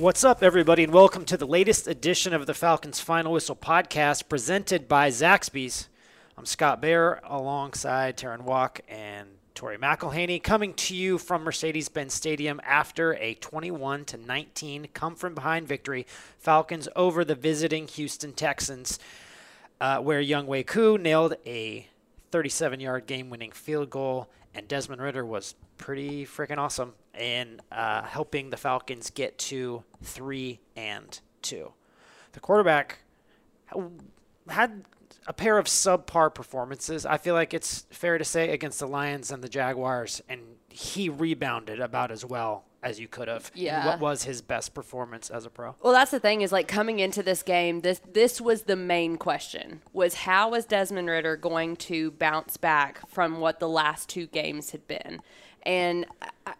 What's up, everybody, and welcome to the latest edition of the Falcons Final Whistle podcast presented by Zaxby's. I'm Scott Bair alongside Terrin Waack and Tori McElhaney coming to you from Mercedes-Benz Stadium after a 21 to 19 come from behind victory. Falcons over the visiting Houston Texans, uh, where Younghoe Koo nailed a 37-yard game-winning field goal, and Desmond Ridder was pretty freaking awesome in uh, helping the Falcons get to three and two. The quarterback had a pair of subpar performances. I feel like it's fair to say against the Lions and the Jaguars, and he rebounded about as well as you could have. Yeah. What was his best performance as a pro? Well, that's the thing is like coming into this game, this this was the main question was how was Desmond Ridder going to bounce back from what the last two games had been? And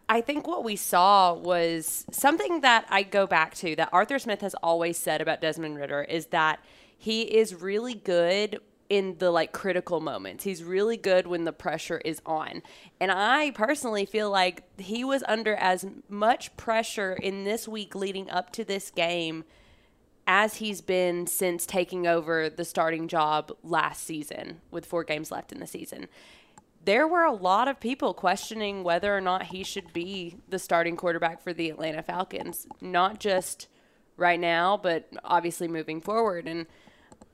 I think what we saw was something that I go back to that Arthur Smith has always said about Desmond Ridder is that he is really good in the like critical moments. He's really good when the pressure is on. And I personally feel like he was under as much pressure in this week leading up to this game as he's been since taking over the starting job last season with 4 games left in the season. There were a lot of people questioning whether or not he should be the starting quarterback for the Atlanta Falcons, not just right now, but obviously moving forward and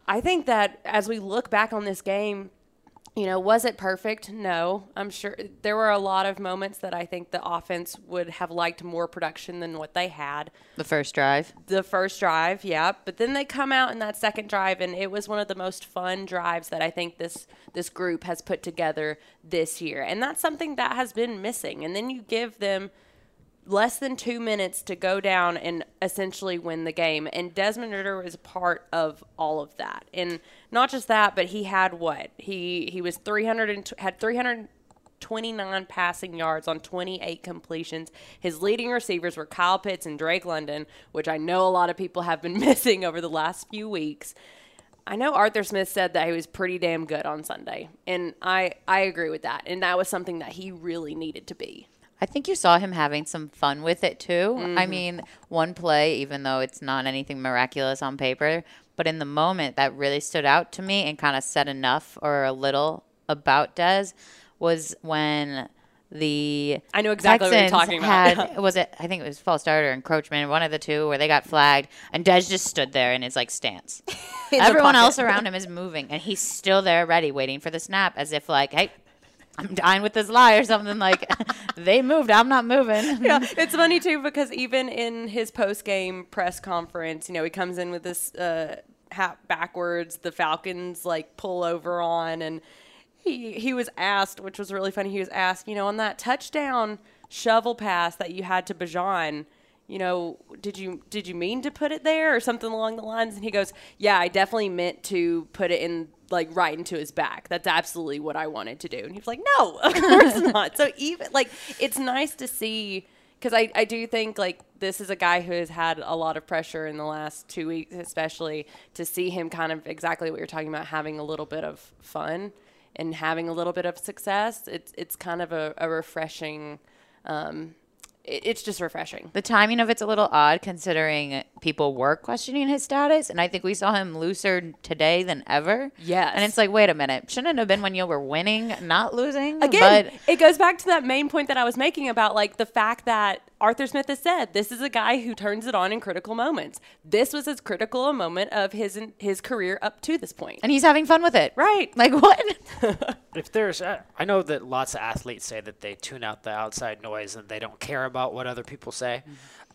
I think that as we look back on this game, you know, was it perfect? No. I'm sure there were a lot of moments that I think the offense would have liked more production than what they had. The first drive. The first drive, yeah. But then they come out in that second drive and it was one of the most fun drives that I think this this group has put together this year. And that's something that has been missing. And then you give them less than two minutes to go down and essentially win the game. And Desmond Ridder was part of all of that. And not just that, but he had what? He he was 300 and had 329 passing yards on 28 completions. His leading receivers were Kyle Pitts and Drake London, which I know a lot of people have been missing over the last few weeks. I know Arthur Smith said that he was pretty damn good on Sunday, and I I agree with that. And that was something that he really needed to be. I think you saw him having some fun with it too. Mm-hmm. I mean, one play, even though it's not anything miraculous on paper, but in the moment that really stood out to me and kind of said enough or a little about Des was when the I know exactly what you're Texans talking about. Had, was it? I think it was false start or encroachment, one of the two, where they got flagged, and Des just stood there in his like stance. Everyone else around him is moving, and he's still there, ready, waiting for the snap, as if like, hey. I'm dying with this lie or something like they moved. I'm not moving. yeah, it's funny too because even in his post game press conference, you know, he comes in with this uh, hat backwards, the Falcons like pull over on, and he he was asked, which was really funny. He was asked, you know, on that touchdown shovel pass that you had to Bijan. You know, did you did you mean to put it there or something along the lines? And he goes, "Yeah, I definitely meant to put it in like right into his back. That's absolutely what I wanted to do." And he's like, "No, of course not." So even like it's nice to see because I, I do think like this is a guy who has had a lot of pressure in the last two weeks, especially to see him kind of exactly what you're talking about, having a little bit of fun and having a little bit of success. It's it's kind of a, a refreshing. Um, it's just refreshing. The timing of it's a little odd considering people were questioning his status, and I think we saw him looser today than ever. Yes. And it's like, wait a minute, shouldn't it have been when you were winning, not losing? Again, but it goes back to that main point that I was making about like the fact that Arthur Smith has said this is a guy who turns it on in critical moments. This was as critical a moment of his his career up to this point. and he's having fun with it, Right. Like what? If there's, uh, I know that lots of athletes say that they tune out the outside noise and they don't care about what other people say.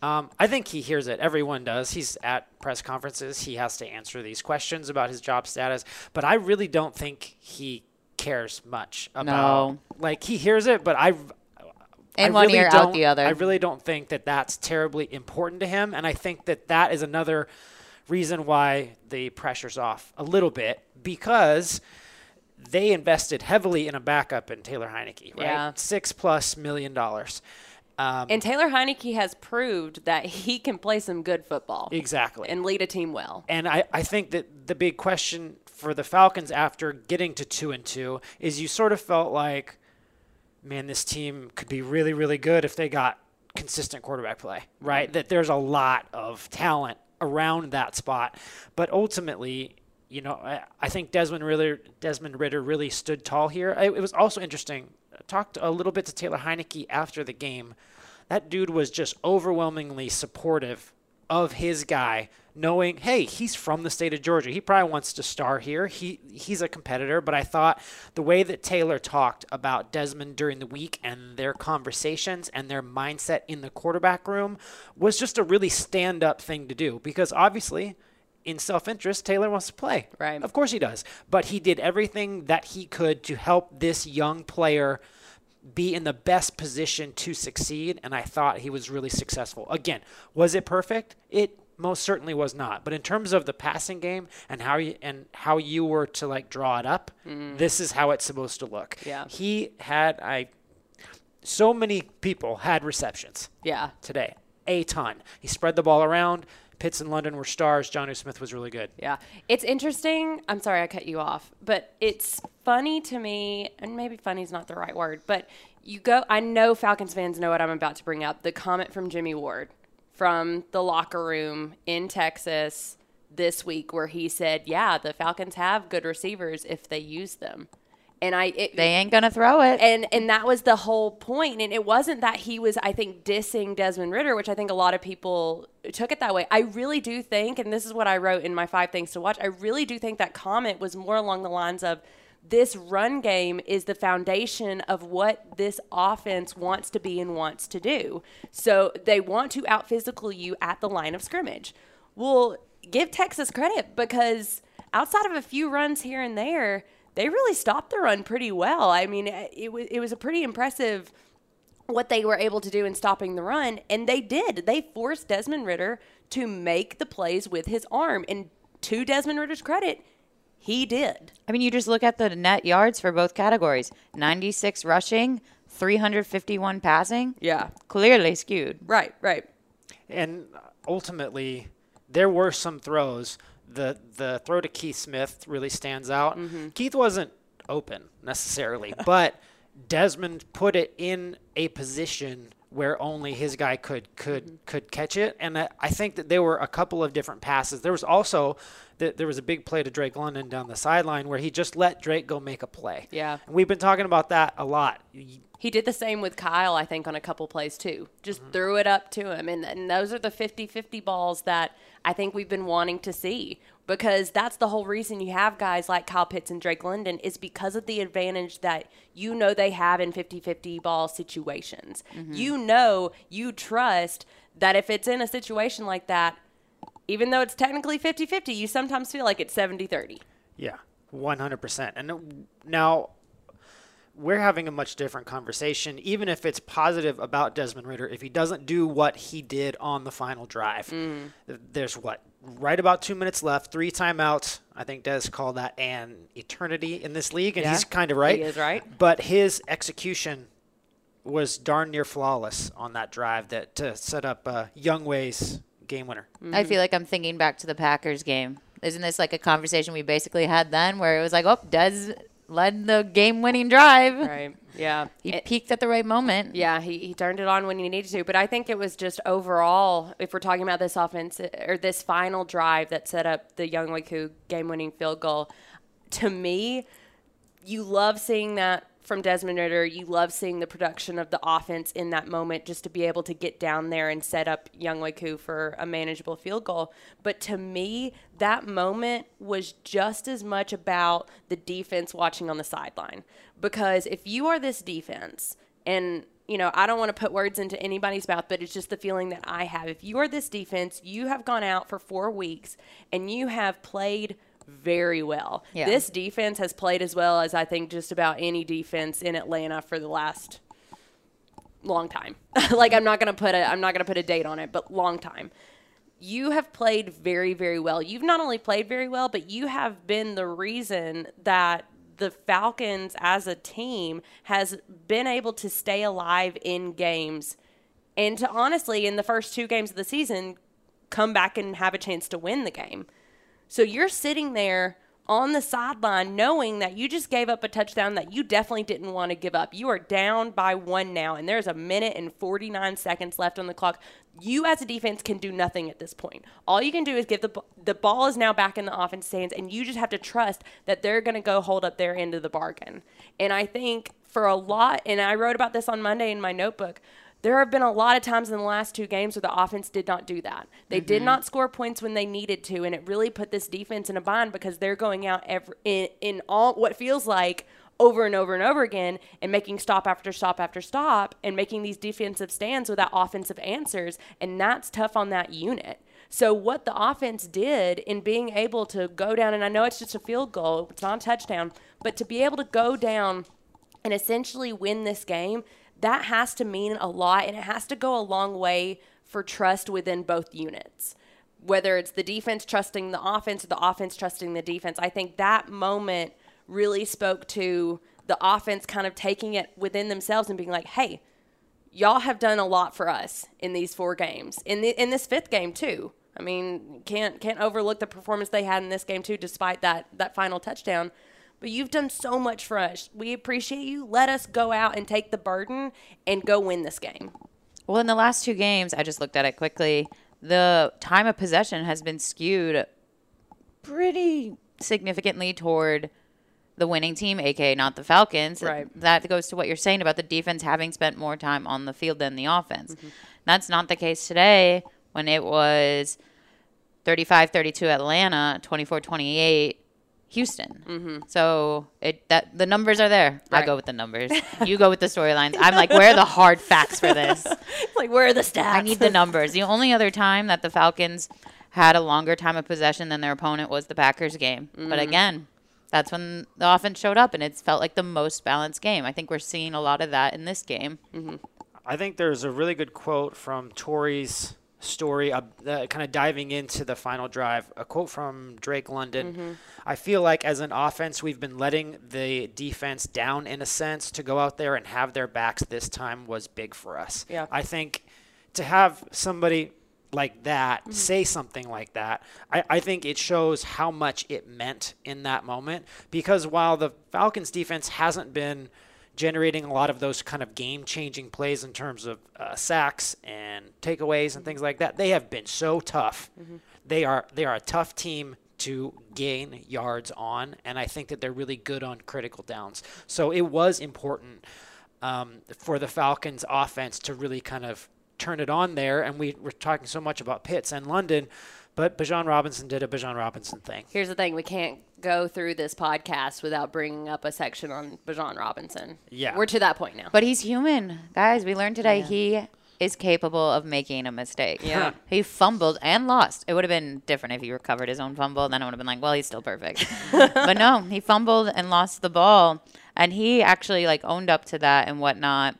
Um, I think he hears it. Everyone does. He's at press conferences. He has to answer these questions about his job status. But I really don't think he cares much about. No. Like he hears it, but I. In I one really ear, out the other. I really don't think that that's terribly important to him, and I think that that is another reason why the pressure's off a little bit because they invested heavily in a backup in Taylor Heinicke, right? Yeah. Six plus million dollars. Um, And Taylor Heinicke has proved that he can play some good football exactly. and lead a team well. And I, I think that the big question for the Falcons after getting to two and two is you sort of felt like, man, this team could be really, really good if they got consistent quarterback play, right? Mm-hmm. That there's a lot of talent around that spot, but ultimately, you know, I, I think Desmond Ridder, Desmond Ridder really stood tall here. I, it was also interesting. I talked a little bit to Taylor Heinicke after the game. That dude was just overwhelmingly supportive of his guy, knowing, hey, he's from the state of Georgia. He probably wants to star here. He he's a competitor, but I thought the way that Taylor talked about Desmond during the week and their conversations and their mindset in the quarterback room was just a really stand up thing to do because obviously in self-interest Taylor wants to play. Right. Of course he does. But he did everything that he could to help this young player be in the best position to succeed, and I thought he was really successful. Again, was it perfect? It most certainly was not. But in terms of the passing game and how you and how you were to like draw it up, mm. this is how it's supposed to look. Yeah. He had I so many people had receptions Yeah. today. A ton. He spread the ball around. Pitts and London were stars. Jonnu Smith was really good. Yeah. It's interesting. I'm sorry I cut you off, but it's funny to me, and maybe funny is not the right word, but you go, I know Falcons fans know what I'm about to bring up. The comment from Jimmie Ward from the locker room in Texas this week where he said, Yeah, the Falcons have good receivers if they use them. And I, it, They ain't gonna throw it. and and that was the whole point. And it wasn't that he was i think dissing Desmond Ridder which i think a lot of people took it that way. I really do think and this is what i wrote in my five things to watch i really do think that comment was more along the lines of this run game is the foundation of what this offense wants to be and wants to do. So they want to out physical you at the line of scrimmage. Well give texas credit because outside of a few runs here and there they really stopped the run pretty well. I mean, it was it was a pretty impressive what they were able to do in stopping the run, and they did. They forced Desmond Ridder to make the plays with his arm, and to Desmond Ridder's credit, he did. I mean, you just look at the net yards for both categories 96 rushing, 351 passing. Yeah. Clearly skewed. Right. Right. And ultimately, there were some throws. The the throw to Keith Smith really stands out. Mm-hmm. Keith wasn't open necessarily, but Desmond put it in a position where only his guy could could mm-hmm. could catch it. And I I think that there were a couple of different passes. There was also th- there was a big play to Drake London down the sideline where he just let Drake go make a play. Yeah. And we've been talking about that a lot. He did the same with Kyle, I think, on a couple plays too. Just mm-hmm. threw it up to him. And, and those are the 50 50 balls that I think we've been wanting to see because that's the whole reason you have guys like Kyle Pitts and Drake London is because of the advantage that you know they have in 50 50 ball situations. You know, you trust that if it's in a situation like that, even though it's technically 50 50, you sometimes feel like it's 70 30. Yeah, 100%. And now we're having a much different conversation, even if it's positive about Desmond Ridder. If he doesn't do what he did on the final drive, Mm. there's what? Right about two minutes left, three timeouts. I think Des called that an eternity in this league, and Yeah, he's kind of right. he is right. But his execution was darn near flawless on that drive that to set up uh, Younghoe's game winner. I feel like I'm thinking back to the Packers game. Isn't this like a conversation we basically had then where it was like, oh, Des led the game winning drive? Right. Yeah. He It- peaked at the right moment. Yeah, he, he turned it on when he needed to. But I think it was just overall, if we're talking about this offense or this final drive that set up the Younghoe Koo game winning field goal, to me, you love seeing that from Desmond Ridder. You love seeing the production of the offense in that moment just to be able to get down there and set up Younghoe Koo for a manageable field goal. But to me, that moment was just as much about the defense watching on the sideline. Because if you are this defense, and you know, I don't want to put words into anybody's mouth, but it's just the feeling that I have. If you are this defense, you have gone out for four weeks and you have played very well. Yeah. This defense has played as well as I think just about any defense in Atlanta for the last long time. like I'm not gonna put a I'm not gonna put a date on it, but long time. You have played very, very well. You've not only played very well, but you have been the reason that the Falcons as a team has been able to stay alive in games and to honestly in the first two games of the season come back and have a chance to win the game. So you're sitting there on the sideline knowing that you just gave up a touchdown that you definitely didn't want to give up. You are down by one now, and there's a minute and 49 seconds left on the clock. You, as a defense, can do nothing at this point. All you can do is give the the ball is now back in the offense hands, and you just have to trust that they're going to go hold up their end of the bargain. And I think for a lot, and I wrote about this on Monday in my notebook there have been a lot of times in the last two games where the offense did not do that. They mm-hmm. did not score points when they needed to, and it really put this defense in a bind because they're going out every, in, in all what feels like over and over and over again and making stop after stop after stop and making these defensive stands without offensive answers, and that's tough on that unit. So what the offense did in being able to go down, and I know it's just a field goal, it's not a touchdown, but to be able to go down and essentially win this game – that has to mean a lot and it has to go a long way for trust within both units. Whether it's the defense trusting the offense or the offense trusting the defense, I think that moment really spoke to the offense kind of taking it within themselves and being like, hey, y'all have done a lot for us in these four games. In, the, in this fifth game, too. I mean, can't can't overlook the performance they had in this game too, despite that that final touchdown but you've done so much for us. We appreciate you. Let us go out and take the burden and go win this game. Well, in the last two games, I just looked at it quickly. The time of possession has been skewed pretty significantly toward the winning team, aka not the Falcons. Right. That goes to what you're saying about the defense having spent more time on the field than the offense. Mm-hmm. That's not the case today when it was 35 32 Atlanta, 24 28 Houston. Mm-hmm. So it that the numbers are there. Right. I go with the numbers. you go with the storylines. I'm like, where are the hard facts for this? like, where are the stats? I need the numbers. The only other time that the Falcons had a longer time of possession than their opponent was the Packers game. Mm-hmm. But again, that's when the offense showed up, and it's felt like the most balanced game. I think we're seeing a lot of that in this game. Mm-hmm. I think there's a really good quote from Tori's story, uh, uh, kind of diving into the final drive. A quote from Drake London. Mm-hmm. I feel like as an offense, we've been letting the defense down in a sense. To go out there and have their backs this time was big for us. Yeah. I think to have somebody like that mm-hmm. say something like that, I, I think it shows how much it meant in that moment. Because while the Falcons defense hasn't been – generating a lot of those kind of game changing plays in terms of uh, sacks and takeaways and things like that. They have been so tough. Mm-hmm. They are they are a tough team to gain yards on, and I think that they're really good on critical downs. So it was important um, for the Falcons' offense to really kind of turn it on there. And we were talking so much about Pitts and London. But Bijan Robinson did a Bijan Robinson thing. Here's the thing: we can't go through this podcast without bringing up a section on Bijan Robinson. Yeah, we're to that point now. But he's human, guys. We learned today yeah. he is capable of making a mistake. Yeah, he fumbled and lost. It would have been different if he recovered his own fumble. Then I would have been like, well, he's still perfect. but no, he fumbled and lost the ball, and he actually like owned up to that and whatnot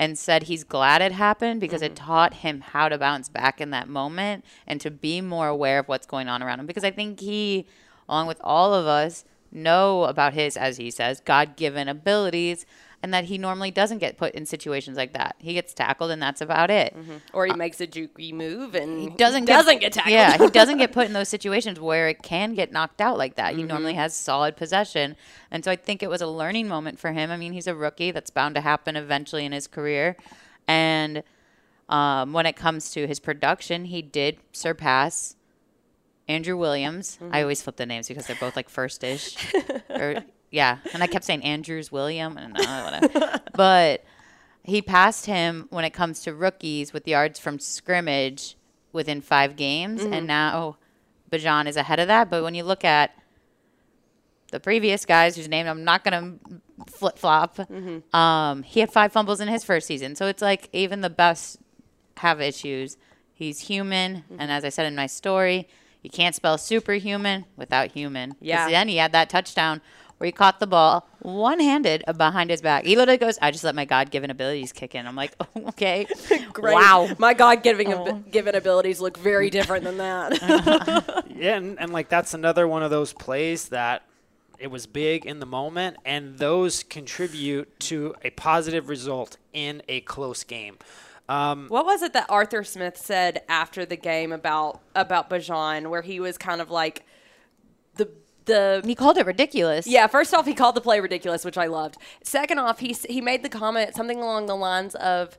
and said he's glad it happened because mm-hmm. it taught him how to bounce back in that moment and to be more aware of what's going on around him. Because I think he, along with all of us, know about his, as he says, God given abilities and that he normally doesn't get put in situations like that. He gets tackled, and that's about it. Mm-hmm. Or he uh, makes a jukey move and he doesn't get, doesn't get tackled. Yeah, he doesn't get put in those situations where it can get knocked out like that. Mm-hmm. He normally has solid possession, and so I think it was a learning moment for him. I mean, he's a rookie; that's bound to happen eventually in his career, and. Um, when it comes to his production, he did surpass Andrew Williams. Mm-hmm. I always flip the names because they're both like first ish. or yeah, and I kept saying Andrews William, and uh, but he passed him when it comes to rookies with yards from scrimmage within five games, mm-hmm. and now Bijan is ahead of that. But when you look at the previous guys whose name I'm not going to flip flop, mm-hmm. um, he had five fumbles in his first season. So it's like even the best have issues. He's human, mm-hmm. and as I said in my story, you can't spell superhuman without human. Yeah. Then he had that touchdown where he caught the ball one handed behind his back. He literally goes, I just let my God given abilities kick in. I'm like, oh, okay. Great. Wow. My God given oh. given abilities look very different than that. Uh-huh. yeah, and, and like that's another one of those plays that it was big in the moment, and those contribute to a positive result in a close game. Um, what was it that Arthur Smith said after the game about about Bijan, where he was kind of like the the He called it ridiculous. yeah, first off, he called the play ridiculous, which I loved. Second off, he he made the comment something along the lines of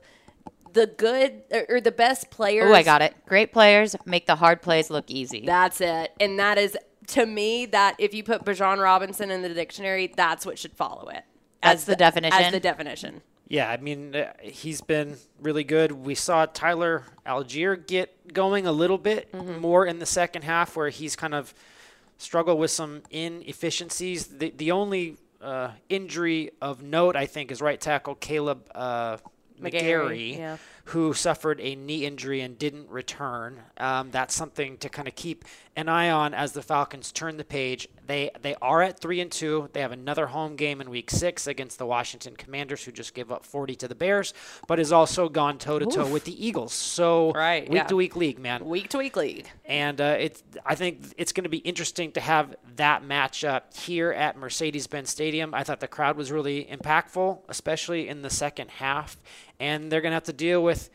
the good or, or the best players. Oh, I got it. Great players make the hard plays look easy. That's it, and that is to me that if you put Bijan Robinson in the dictionary, that's what should follow it. That's the definition? As the definition. Yeah, I mean, uh, he's been really good. We saw Tyler Allgeier get going a little bit more in the second half, where he's kind of struggled with some inefficiencies. The the only uh, injury of note, I think, is right tackle Kaleb uh, McGary, McGary, yeah. Who suffered a knee injury and didn't return. Um, that's something to kind of keep an eye on as the Falcons turn the page. They they are at three and two. They have another home game in Week Six against the Washington Commanders, who just gave up 40 to the Bears, but has also gone toe to toe with the Eagles. So Right, week yeah. to week league, man Week to week league. and uh, it's I think it's going to be interesting to have that matchup here at Mercedes-Benz Stadium. I thought the crowd was really impactful, especially in the second half, and they're going to have to deal with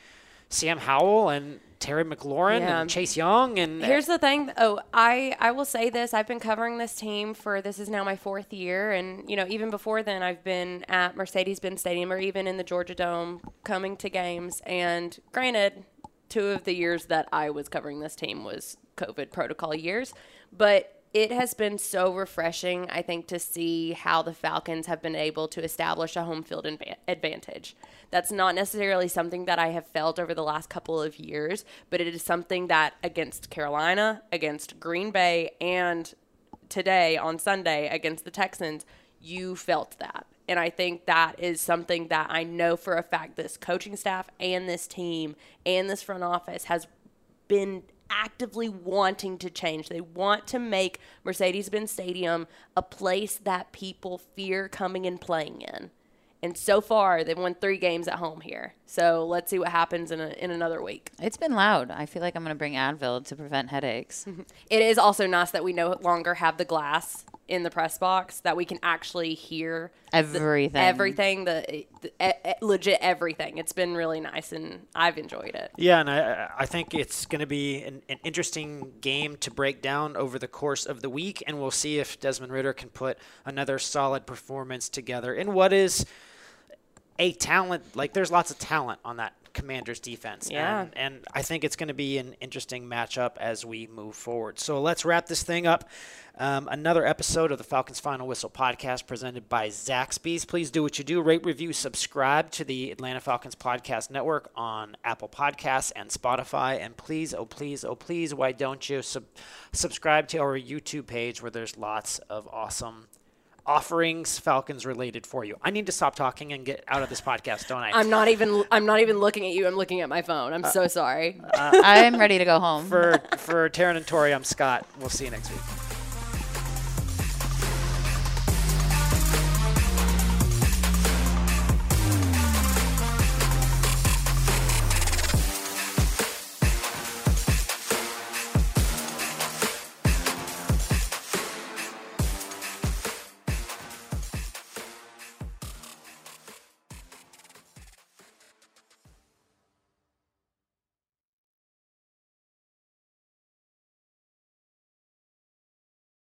Sam Howell and Terry McLaurin Yeah. and Chase Young and uh, Here's the thing. Oh, I I will say this. I've been covering this team for this is now my fourth year, and you know even before then I've been at Mercedes-Benz Stadium or even in the Georgia Dome coming to games. And granted, two of the years that I was covering this team was COVID protocol years, but it has been so refreshing, I think, to see how the Falcons have been able to establish a home field adva- advantage. That's not necessarily something that I have felt over the last couple of years, but it is something that against Carolina, against Green Bay, and today on Sunday against the Texans, you felt that. And I think that is something that I know for a fact this coaching staff and this team and this front office has been actively wanting to change. They want to make Mercedes Benz Stadium a place that people fear coming and playing in. And so far, they've won three games at home here. So let's see what happens in, a, in another week. It's been loud. I feel like I'm going to bring Advil to prevent headaches. It is also nice that we no longer have the glass in the press box, that we can actually hear the- Everything. everything, the, the e- e- legit everything. It's been really nice, and I've enjoyed it. Yeah, and I, I think it's going to be an, an interesting game to break down over the course of the week, and we'll see if Desmond Ridder can put another solid performance together in what is a talent. Like, there's lots of talent on that Commanders defense. Yeah. And, and I think it's going to be an interesting matchup as we move forward. So let's wrap this thing up. Um, another episode of the Falcons Final Whistle podcast presented by Zaxby's. Please do what you do rate, review, subscribe to the Atlanta Falcons Podcast Network on Apple Podcasts and Spotify. And please, oh, please, oh, please, why don't you sub- subscribe to our YouTube page where there's lots of awesome offerings Falcons related for you. I need to stop talking and get out of this podcast, don't I? I'm not even. I'm not even looking at you. I'm looking at my phone. I'm so uh, sorry. Uh, I'm ready to go home. for for Terrin and Tori, I'm Scott. We'll see you next week.